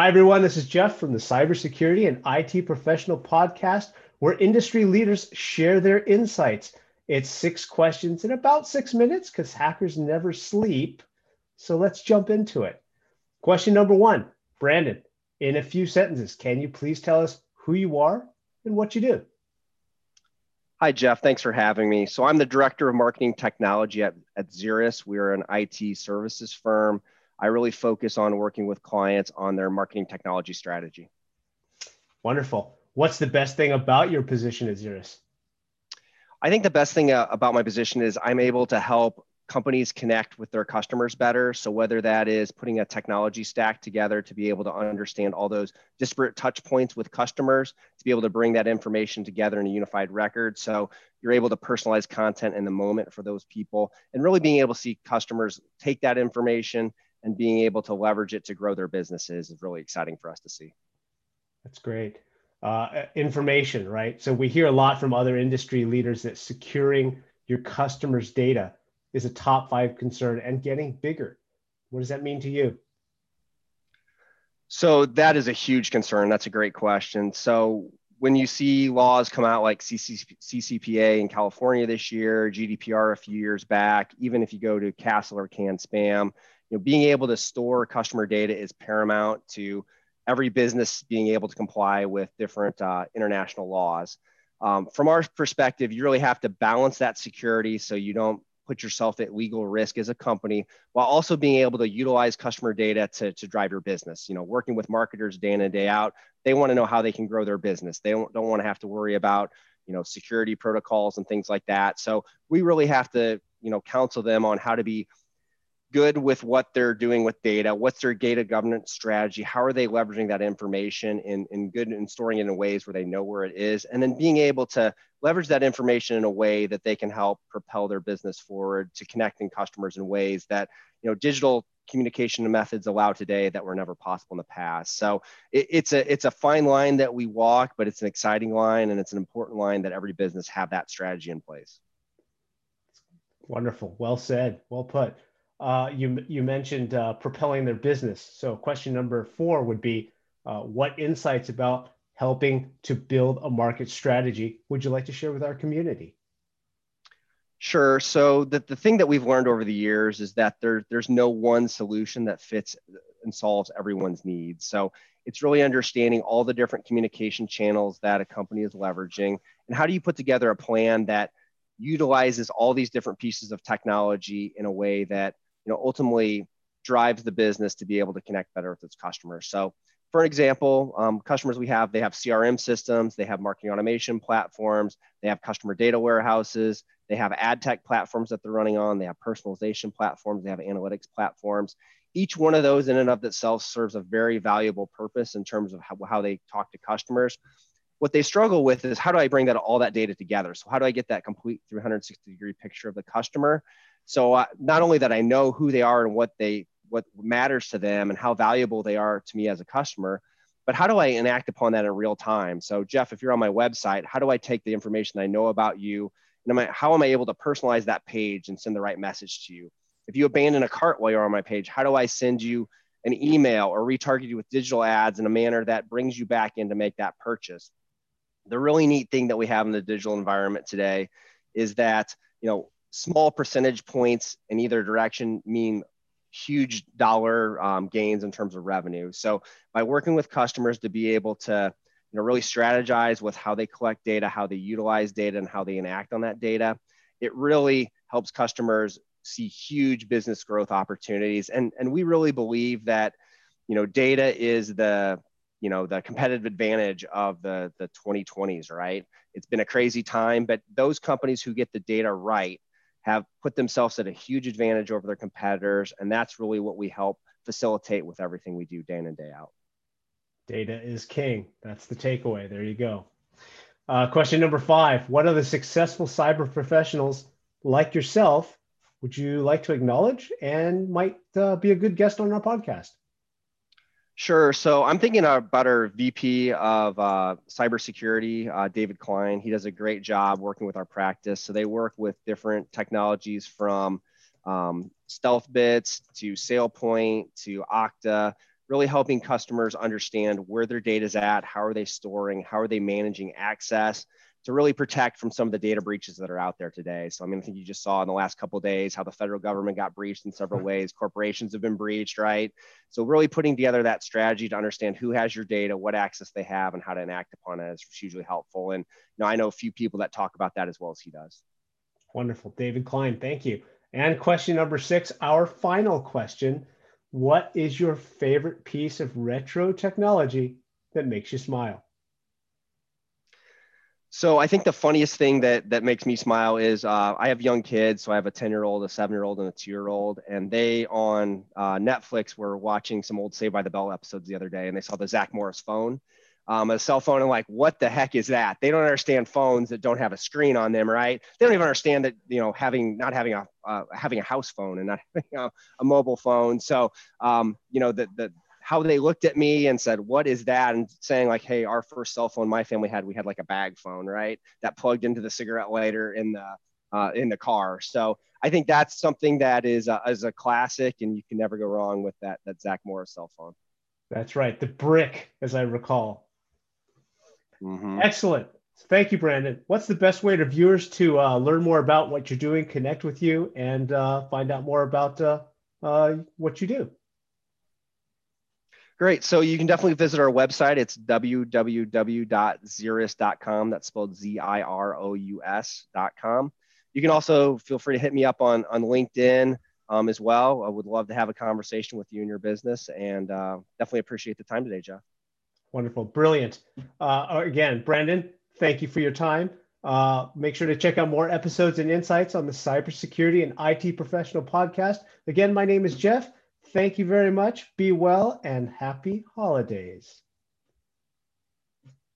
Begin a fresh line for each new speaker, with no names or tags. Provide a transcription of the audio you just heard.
Hi, everyone. This is Jeff from the Cybersecurity and IT Professional Podcast, where industry leaders share their insights. It's six questions in about six minutes because hackers never sleep. So let's jump into it. Question number one Brandon, in a few sentences, can you please tell us who you are and what you do?
Hi, Jeff. Thanks for having me. So, I'm the Director of Marketing Technology at, at Zirous. We are an IT services firm I really focus on working with clients on their marketing technology strategy.
Wonderful. What's the best thing about your position at Zirous?
I think the best thing uh, about my position is I'm able to help companies connect with their customers better. So whether that is putting a technology stack together to be able to understand all those disparate touch points with customers, to be able to bring that information together in a unified record. So you're able to personalize content in the moment for those people and really being able to see customers take that information and being able to leverage it to grow their businesses is really exciting for us to see.
That's great. Uh, information, right? So we hear a lot from other industry leaders that securing your customers' data is a top five concern and getting bigger. What does that mean to you?
So that is a huge concern. That's a great question. So when you see laws come out like CCPA in California this year, GDPR a few years back, even if you go to CASL or CAN-SPAM, you know, being able to store customer data is paramount to every business being able to comply with different uh, international laws. Um, from our perspective, you really have to balance that security so you don't put yourself at legal risk as a company while also being able to utilize customer data to, to drive your business. You know, working with marketers day in and day out, they want to know how they can grow their business. They don't, don't want to have to worry about, you know, security protocols and things like that. So we really have to, you know, counsel them on how to be good with what they're doing with data what's their data governance strategy how are they leveraging that information in, in good and storing it in ways where they know where it is and then being able to leverage that information in a way that they can help propel their business forward to connecting customers in ways that you know digital communication methods allow today that were never possible in the past. So it, it's a it's a fine line that we walk but it's an exciting line and it's an important line that every business have that strategy in place.
Wonderful. Well said. Well put uh, you, you mentioned uh, propelling their business. So question number four would be, uh, what insights about helping to build a market strategy would you like to share with our community?
Sure. So the, the thing that we've learned over the years is that there, there's no one solution that fits and solves everyone's needs. So it's really understanding all the different communication channels that a company is leveraging and how do you put together a plan that utilizes all these different pieces of technology in a way that you know, ultimately drives the business to be able to connect better with its customers. So, for an example, um, customers we have, they have CRM systems, they have marketing automation platforms, they have customer data warehouses, they have ad tech platforms that they're running on, they have personalization platforms, they have analytics platforms. Each one of those, in and of itself, serves a very valuable purpose in terms of how, how they talk to customers. What they struggle with is how do I bring that all that data together? So how do I get that complete 360 degree picture of the customer? So uh, not only that I know who they are and what they what matters to them and how valuable they are to me as a customer, but how do I enact upon that in real time? So Jeff, if you're on my website, how do I take the information I know about you and am I, how am I able to personalize that page and send the right message to you? If you abandon a cart while you're on my page, how do I send you an email or retarget you with digital ads in a manner that brings you back in to make that purchase? The really neat thing that we have in the digital environment today is that you know small percentage points in either direction mean huge dollar um, gains in terms of revenue. So by working with customers to be able to you know, really strategize with how they collect data, how they utilize data, and how they enact on that data, it really helps customers see huge business growth opportunities. And, and we really believe that you know, data is the you know the competitive advantage of the the 2020s right it's been a crazy time but those companies who get the data right have put themselves at a huge advantage over their competitors. And that's really what we help facilitate with everything we do day in and day out.
Data is king. That's the takeaway. There you go. Uh, question number five What the successful cyber professionals like yourself would you like to acknowledge and might uh, be a good guest on our podcast?
Sure. So I'm thinking about our VP of uh, cybersecurity, uh, David Klein. He does a great job working with our practice. So they work with different technologies from um, StealthBits to SailPoint to Okta, really helping customers understand where their data is at, how are they storing, how are they managing access to really protect from some of the data breaches that are out there today. So I mean, I think you just saw in the last couple days how the federal government got breached in several hmm. ways. Corporations have been breached, right? So really putting together that strategy to understand who has your data, what access they have, and how to enact upon it is hugely helpful. And you know, I know a few people that talk about that as well as he does.
Wonderful, David Klein. Thank you. And question number six, our final question. What is your favorite piece of retro technology that makes you smile?
So I think the funniest thing that that makes me smile is uh, I have young kids. So I have a 10 year old, a seven year old, and a two year old. And they on uh, Netflix were watching some old Saved by the Bell episodes the other day, and they saw the Zach Morris phone, um, a cell phone, and like, what the heck is that? They don't understand phones that don't have a screen on them, right? They don't even understand that you know having not having a uh, having a house phone and not having a, a mobile phone. So um, you know the the how they looked at me and said, "What is that?" and saying like, "Hey, our first cell phone my family had, we had like a bag phone, right? That plugged into the cigarette lighter in the uh, in the car." So I think that's something that is a, is a classic, and you can never go wrong with that that Zach Morris cell phone.
That's right, the brick, as I recall. Mm-hmm. Excellent. Thank you, Brandon. What's the best way to viewers to uh, learn more about what you're doing, connect with you, and uh, find out more about uh, uh what you do?
Great. So you can definitely visit our website. It's www.zirous.com. That's spelled Z I R O U S.com. You can also feel free to hit me up on, on LinkedIn um, as well. I would love to have a conversation with you and your business and uh, definitely appreciate the time today, Jeff.
Wonderful. Brilliant. Uh, again, Brandon, thank you for your time. Uh, make sure to check out more episodes and insights on the Cybersecurity and IT Professional podcast. Again, my name is Jeff. Thank you very much. Be well and happy holidays.